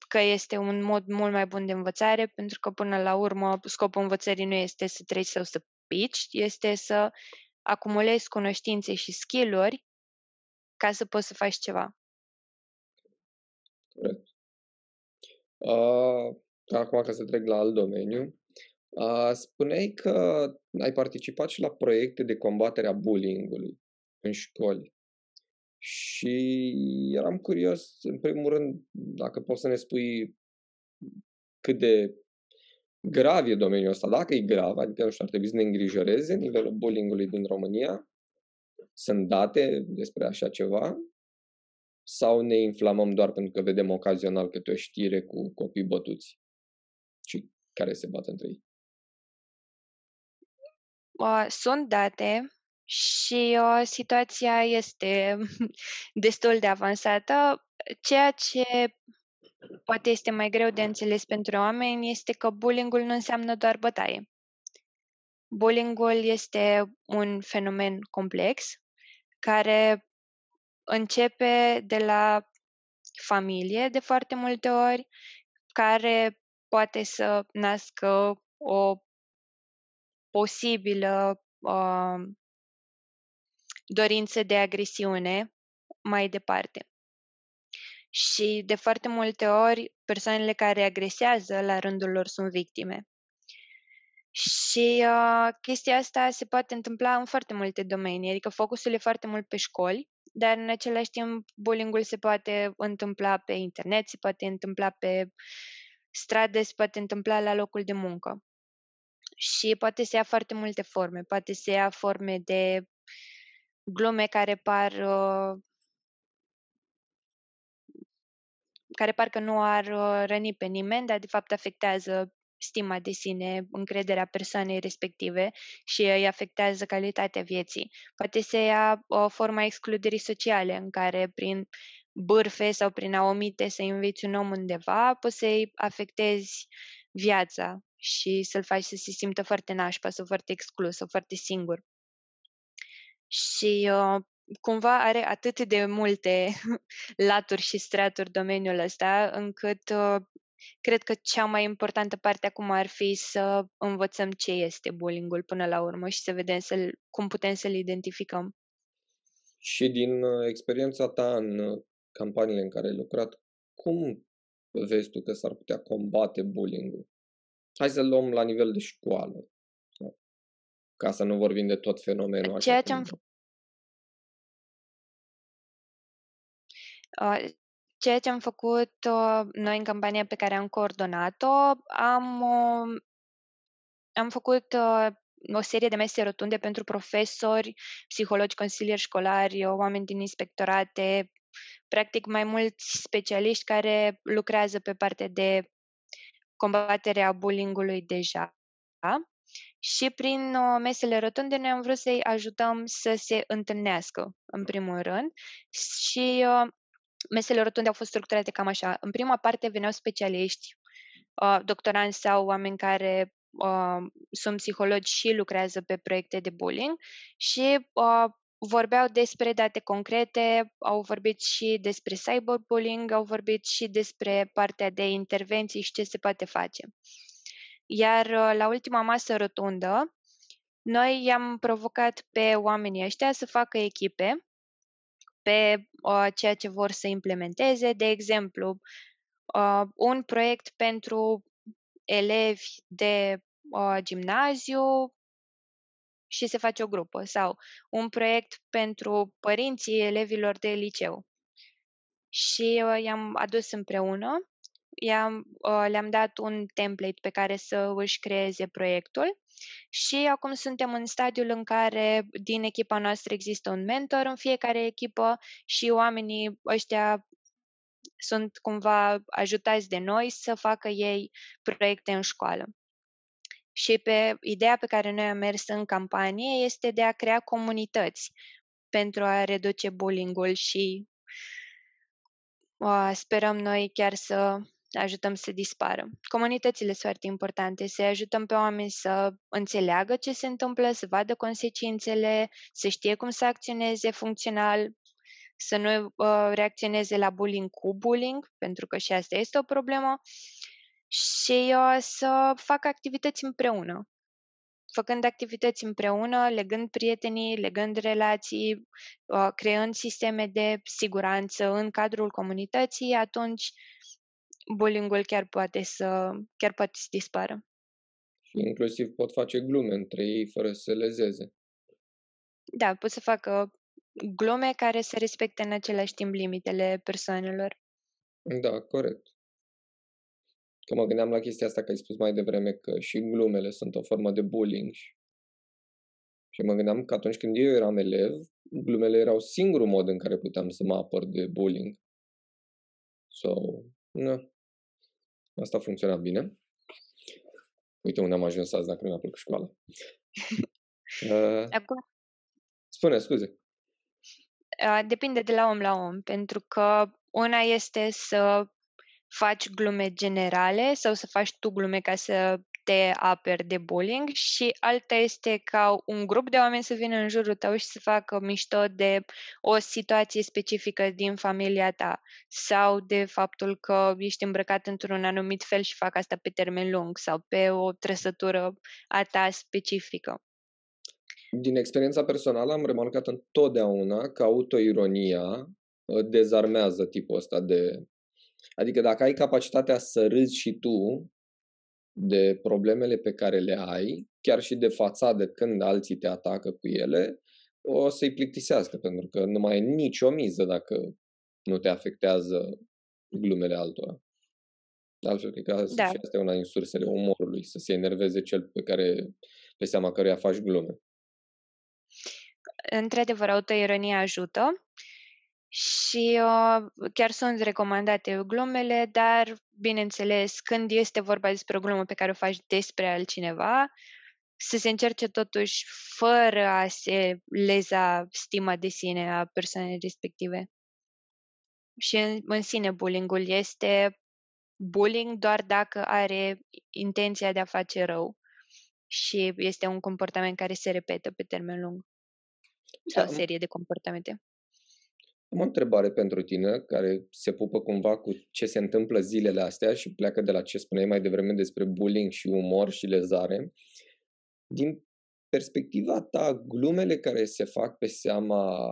că este un mod mult mai bun de învățare, pentru că până la urmă scopul învățării nu este să treci sau să pici, este să acumulezi cunoștințe și skill-uri ca să poți să faci ceva. Corect. Uh, acum ca să trec la alt domeniu, uh, spuneai că ai participat și la proiecte de combatere a bullying-ului în școli. Și eram curios, în primul rând, dacă poți să ne spui cât de grav e domeniul ăsta, dacă e grav, adică nu știu, ar trebui să ne îngrijoreze nivelul bullying-ului din România, sunt date despre așa ceva, sau ne inflamăm doar pentru că vedem ocazional câte o știre cu copii bătuți și care se bat între ei? Sunt date și uh, situația este *laughs* destul de avansată. Ceea ce poate este mai greu de înțeles pentru oameni este că bullying-ul nu înseamnă doar bătaie. Bullying-ul este un fenomen complex care începe de la familie de foarte multe ori, care poate să nască o posibilă uh, dorință de agresiune mai departe. Și de foarte multe ori, persoanele care agresează la rândul lor sunt victime. Și uh, chestia asta se poate întâmpla în foarte multe domenii, adică focusul e foarte mult pe școli, dar în același timp bullying-ul se poate întâmpla pe internet, se poate întâmpla pe stradă, se poate întâmpla la locul de muncă. Și poate să ia foarte multe forme, poate să ia forme de glume care par uh, care parcă nu ar uh, răni pe nimeni, dar de fapt afectează stima de sine, încrederea persoanei respective și îi afectează calitatea vieții. Poate să ia o formă excluderii sociale în care prin bârfe sau prin a omite să înveți un om undeva, poți să-i afectezi viața și să-l faci să se simtă foarte nașpa sau foarte exclus sau foarte singur. Și uh, cumva are atât de multe *laughs* laturi și straturi domeniul ăsta, încât uh, cred că cea mai importantă parte acum ar fi să învățăm ce este bullying-ul până la urmă și să vedem să cum putem să-l identificăm. Și din uh, experiența ta în uh, campaniile în care ai lucrat, cum vezi tu că s-ar putea combate bullying-ul? Hai să luăm la nivel de școală, ca să nu vorbim de tot fenomenul. Ceea ce am făcut Ceea ce am făcut uh, noi în campania pe care am coordonat-o, am, uh, am făcut uh, o serie de mese rotunde pentru profesori, psihologi, consilieri școlari, oameni din inspectorate, practic mai mulți specialiști care lucrează pe partea de combaterea bullying-ului deja. Și prin mesele rotunde noi am vrut să-i ajutăm să se întâlnească, în primul rând, și mesele rotunde au fost structurate cam așa. În prima parte veneau specialiști, uh, doctoranți sau oameni care uh, sunt psihologi și lucrează pe proiecte de bullying și uh, vorbeau despre date concrete, au vorbit și despre cyberbullying, au vorbit și despre partea de intervenții și ce se poate face. Iar uh, la ultima masă rotundă, noi i-am provocat pe oamenii ăștia să facă echipe pe uh, ceea ce vor să implementeze. De exemplu, uh, un proiect pentru elevi de uh, gimnaziu și se face o grupă sau un proiect pentru părinții elevilor de liceu. Și uh, i-am adus împreună, i-am, uh, le-am dat un template pe care să își creeze proiectul și acum suntem în stadiul în care din echipa noastră există un mentor în fiecare echipă și oamenii ăștia sunt cumva ajutați de noi să facă ei proiecte în școală. Și pe ideea pe care noi am mers în campanie este de a crea comunități pentru a reduce bullying-ul și uh, sperăm noi chiar să ajutăm să dispară. Comunitățile sunt foarte importante, să ajutăm pe oameni să înțeleagă ce se întâmplă, să vadă consecințele, să știe cum să acționeze funcțional, să nu uh, reacționeze la bullying cu bullying, pentru că și asta este o problemă, și uh, să facă activități împreună. Făcând activități împreună, legând prietenii, legând relații, uh, creând sisteme de siguranță în cadrul comunității, atunci bullying-ul chiar poate să, chiar poate să dispară. Și inclusiv pot face glume între ei fără să lezeze. Da, pot să facă glume care să respecte în același timp limitele persoanelor. Da, corect. Că mă gândeam la chestia asta că ai spus mai devreme că și glumele sunt o formă de bullying. Și mă gândeam că atunci când eu eram elev, glumele erau singurul mod în care puteam să mă apăr de bullying. So, nu. Asta a funcționat bine. Uite unde am ajuns azi dacă nu mi-a plăcut școala. *laughs* Uh, Acum... Spune, scuze. Uh, depinde de la om la om, pentru că una este să faci glume generale sau să faci tu glume ca să te aperi de bullying și alta este ca un grup de oameni să vină în jurul tău și să facă mișto de o situație specifică din familia ta sau de faptul că ești îmbrăcat într-un anumit fel și fac asta pe termen lung sau pe o trăsătură a ta specifică. Din experiența personală am remarcat întotdeauna că autoironia uh, dezarmează tipul ăsta de... Adică dacă ai capacitatea să râzi și tu, de problemele pe care le ai, chiar și de fațadă când alții te atacă cu ele, o să-i plictisească, pentru că nu mai e nicio miză dacă nu te afectează glumele altora. Altfel, cred că da. și asta e una din sursele umorului, să se enerveze cel pe care, pe seama căruia faci glume. Într-adevăr, autoironia ajută și uh, chiar sunt recomandate glumele, dar, bineînțeles, când este vorba despre o glumă pe care o faci despre altcineva, să se încerce totuși fără a se leza stima de sine a persoanei respective. Și în, în sine bullying-ul este bullying doar dacă are intenția de a face rău și este un comportament care se repetă pe termen lung. Sau da. o serie de comportamente. Am o întrebare pentru tine care se pupă cumva cu ce se întâmplă zilele astea și pleacă de la ce spuneai mai devreme despre bullying și umor și lezare. Din perspectiva ta, glumele care se fac pe seama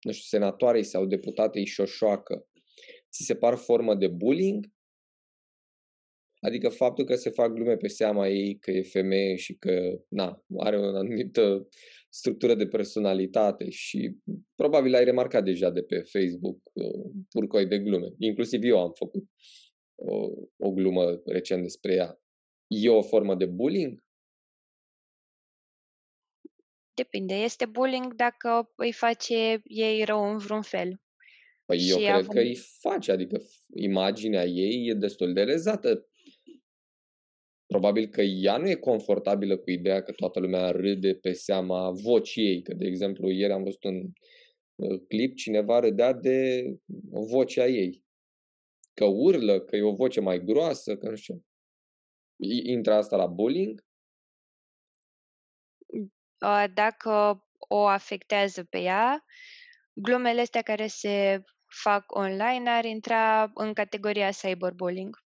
nu știu, senatoarei sau deputatei Șoșoacă, ți se par formă de bullying Adică faptul că se fac glume pe seama ei că e femeie și că na, are o anumită structură de personalitate și probabil ai remarcat deja de pe Facebook uh, purcoi de glume. Inclusiv eu am făcut o, o glumă recent despre ea. E o formă de bullying? Depinde. Este bullying dacă îi face ei rău în vreun fel. Păi eu cred având... că îi face, adică imaginea ei e destul de rezată Probabil că ea nu e confortabilă cu ideea că toată lumea râde pe seama vocii ei. Că, de exemplu, ieri am văzut un uh, clip, cineva râdea de vocea ei. Că urlă, că e o voce mai groasă, că nu știu. Intră asta la bullying? Dacă o afectează pe ea, glumele astea care se fac online ar intra în categoria cyberbullying.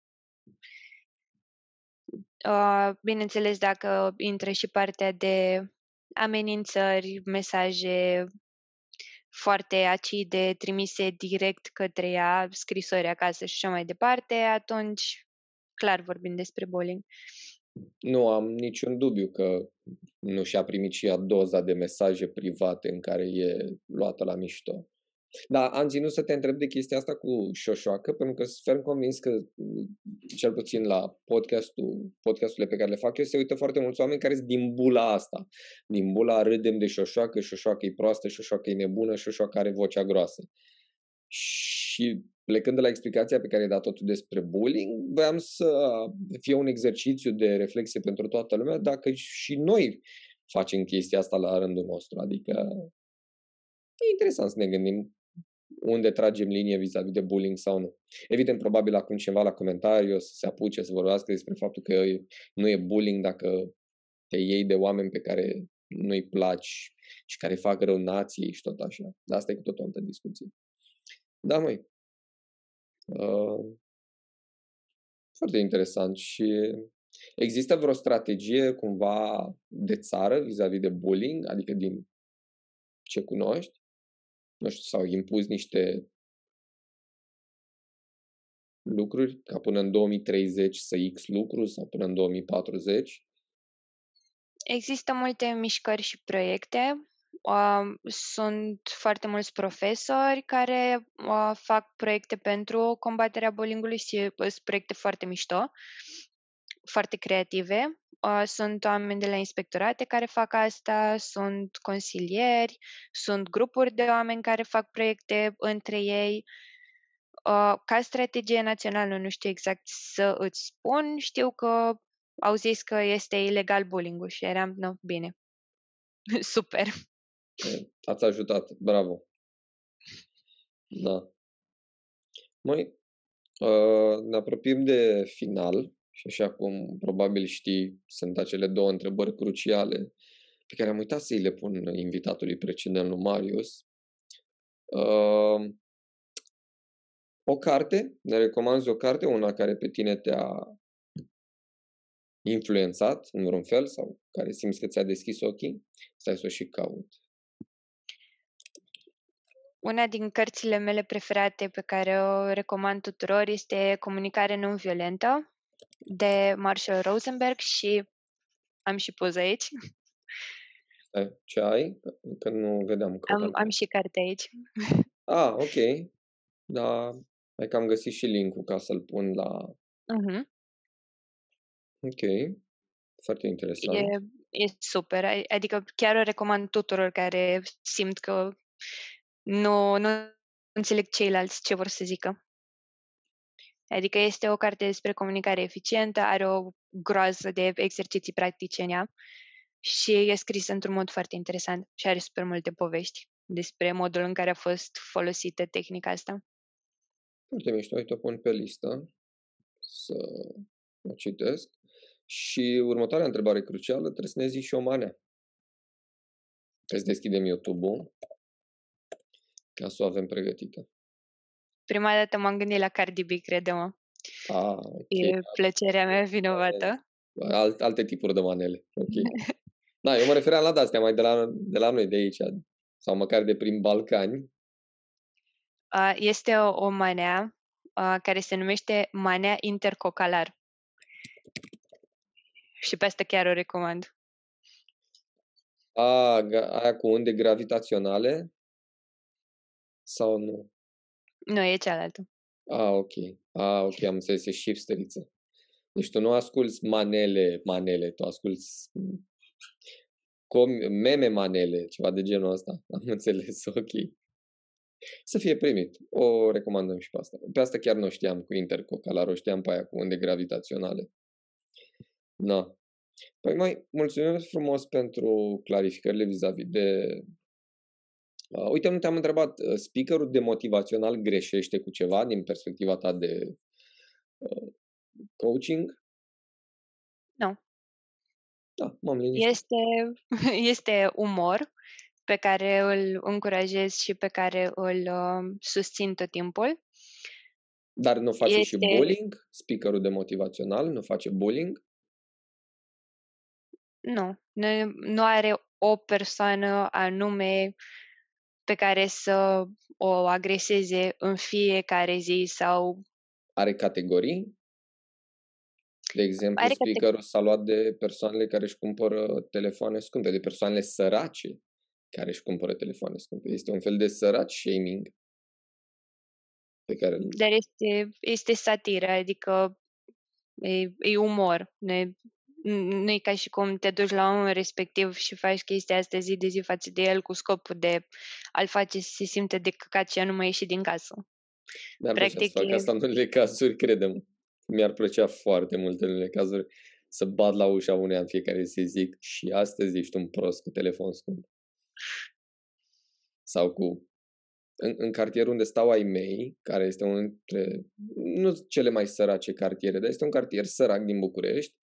Uh, bineînțeles, dacă intră și partea de amenințări, mesaje foarte acide trimise direct către ea, scrisori acasă și așa mai departe, atunci clar vorbim despre bullying. Nu am niciun dubiu că nu și-a primit și ea doza de mesaje private în care e luată la mișto. Da, am ținut să te întreb de chestia asta cu șoșoacă, pentru că sunt ferm convins că, cel puțin la podcastul, podcasturile pe care le fac eu, se uită foarte mulți oameni care sunt din bula asta. Din bula râdem de șoșoacă, șoșoacă e proastă, șoșoacă e nebună, șoșoacă are vocea groasă. Și plecând de la explicația pe care ai dat-o tu despre bullying, voiam să fie un exercițiu de reflexie pentru toată lumea dacă și noi facem chestia asta la rândul nostru. Adică e interesant să ne gândim unde tragem linie vis-a-vis de bullying sau nu. Evident, probabil acum ceva la comentarii o să se apuce să vorbească despre faptul că nu e bullying dacă te iei de oameni pe care nu-i placi și care fac rău nației și tot așa. Dar asta e cu tot o altă discuție. Da, măi. Uh, foarte interesant și există vreo strategie cumva de țară vis-a-vis de bullying, adică din ce cunoști? Nu știu, s-au impus niște lucruri ca până în 2030 să X lucru sau până în 2040? Există multe mișcări și proiecte sunt foarte mulți profesori care fac proiecte pentru combaterea bullying-ului și sunt proiecte foarte mișto, foarte creative. Sunt oameni de la inspectorate care fac asta, sunt consilieri, sunt grupuri de oameni care fac proiecte între ei. Ca strategie națională nu știu exact să îți spun, știu că au zis că este ilegal bullying-ul și eram, no, bine, *laughs* super. Ați ajutat, bravo. Da. Mai uh, ne apropiem de final și așa cum probabil știi, sunt acele două întrebări cruciale pe care am uitat să-i le pun invitatului precedent lui Marius. Uh, o carte, ne recomanzi o carte, una care pe tine te-a influențat în vreun fel sau care simți că ți-a deschis ochii, stai să o și caut. Una din cărțile mele preferate pe care o recomand tuturor este Comunicare non-violentă de Marshall Rosenberg și am și poză aici. Ce ai? Că nu vedeam. Am, am și carte aici. Ah, ok. Da, hai că am găsit și link-ul ca să-l pun la... Uh-huh. Ok. Foarte interesant. E, e super. Adică chiar o recomand tuturor care simt că nu, nu înțeleg ceilalți ce vor să zică. Adică este o carte despre comunicare eficientă, are o groază de exerciții practice în ea și e scrisă într-un mod foarte interesant și are super multe povești despre modul în care a fost folosită tehnica asta. Foarte mișto, uite, o pun pe listă să o citesc. Și următoarea întrebare crucială, trebuie să ne zici și o manea. Trebuie să deschidem YouTube-ul ca să o avem pregătită. Prima dată m-am gândit la Cardi B, crede-mă. Ah, okay. E plăcerea mea vinovată. Alt, alte tipuri de manele. Ok. da, eu mă refeream la astea mai de la, de la noi, de aici, sau măcar de prin Balcani. Este o, o manea care se numește manea intercocalar. Și pe asta chiar o recomand. A, aia cu unde gravitaționale? Sau nu? Nu, e cealaltă. Ah, ok. Ah, ok, am înțeles, e shifteriță. Deci tu nu asculți manele, manele, tu asculți com- meme manele, ceva de genul ăsta. *laughs* Am înțeles, ok. Să fie primit. O recomandăm și pe asta. Pe asta chiar nu știam cu intercocalar, o știam pe aia cu unde gravitaționale. Na. Păi mai mulțumim frumos pentru clarificările vis-a-vis de Uh, uite, nu te-am întrebat, uh, speakerul de motivațional greșește cu ceva din perspectiva ta de uh, coaching? Nu. Da, m-am liniștit. Este, *laughs* este umor pe care îl încurajez și pe care îl uh, susțin tot timpul. Dar nu face este... și bullying? Speakerul de motivațional nu face bullying? Nu. Nu, nu are o persoană anume pe care să o agreseze în fiecare zi sau... Are categorii? De exemplu, Are speakerul s-a luat de persoanele care își cumpără telefoane scumpe, de persoanele sărace care își cumpără telefoane scumpe. Este un fel de săraci shaming. pe care Dar este, este satiră, adică e, e umor. Ne, nu e ca și cum te duci la omul respectiv și faci chestia asta zi de zi față de el cu scopul de a-l face să se simte de căcat și a nu mai ieși din casă. Mi-ar Practic, plăcea să fac e... asta în unele cazuri, credem. Mi-ar plăcea foarte mult în unele cazuri să bat la ușa uneia în fiecare zi zic și astăzi ești un prost cu telefon scump. Sau cu în, în cartierul unde stau ai mei, care este unul dintre, nu cele mai sărace cartiere, dar este un cartier sărac din București,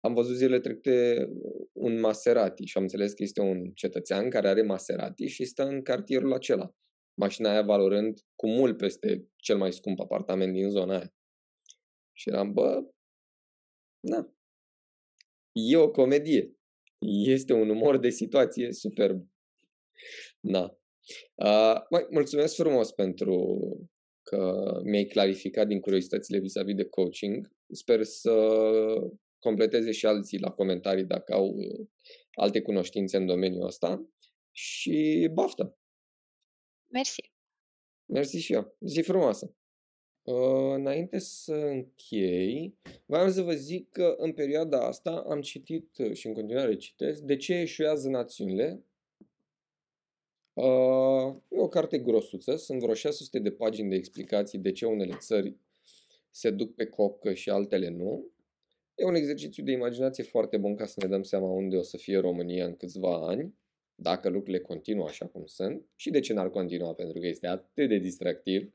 am văzut zilele trecute un Maserati și am înțeles că este un cetățean care are Maserati și stă în cartierul acela. Mașina aia valorând cu mult peste cel mai scump apartament din zona aia. Și eram, bă, na, e o comedie. Este un umor de situație superb. Na. Uh, mai, mulțumesc frumos pentru că mi-ai clarificat din curiozitățile vis-a-vis de coaching. Sper să completeze și alții la comentarii dacă au uh, alte cunoștințe în domeniul ăsta și baftă! Mersi! Mersi și eu! Zi frumoasă! Uh, înainte să închei, vreau să vă zic că în perioada asta am citit uh, și în continuare citesc De ce eșuează națiunile? Uh, e o carte grosuță, sunt vreo 600 de pagini de explicații de ce unele țări se duc pe cocă și altele nu. E un exercițiu de imaginație foarte bun ca să ne dăm seama unde o să fie România în câțiva ani, dacă lucrurile continuă așa cum sunt și de ce n-ar continua, pentru că este atât de distractiv.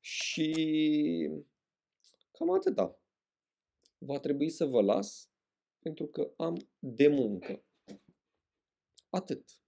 Și cam atâta. Va trebui să vă las pentru că am de muncă. Atât.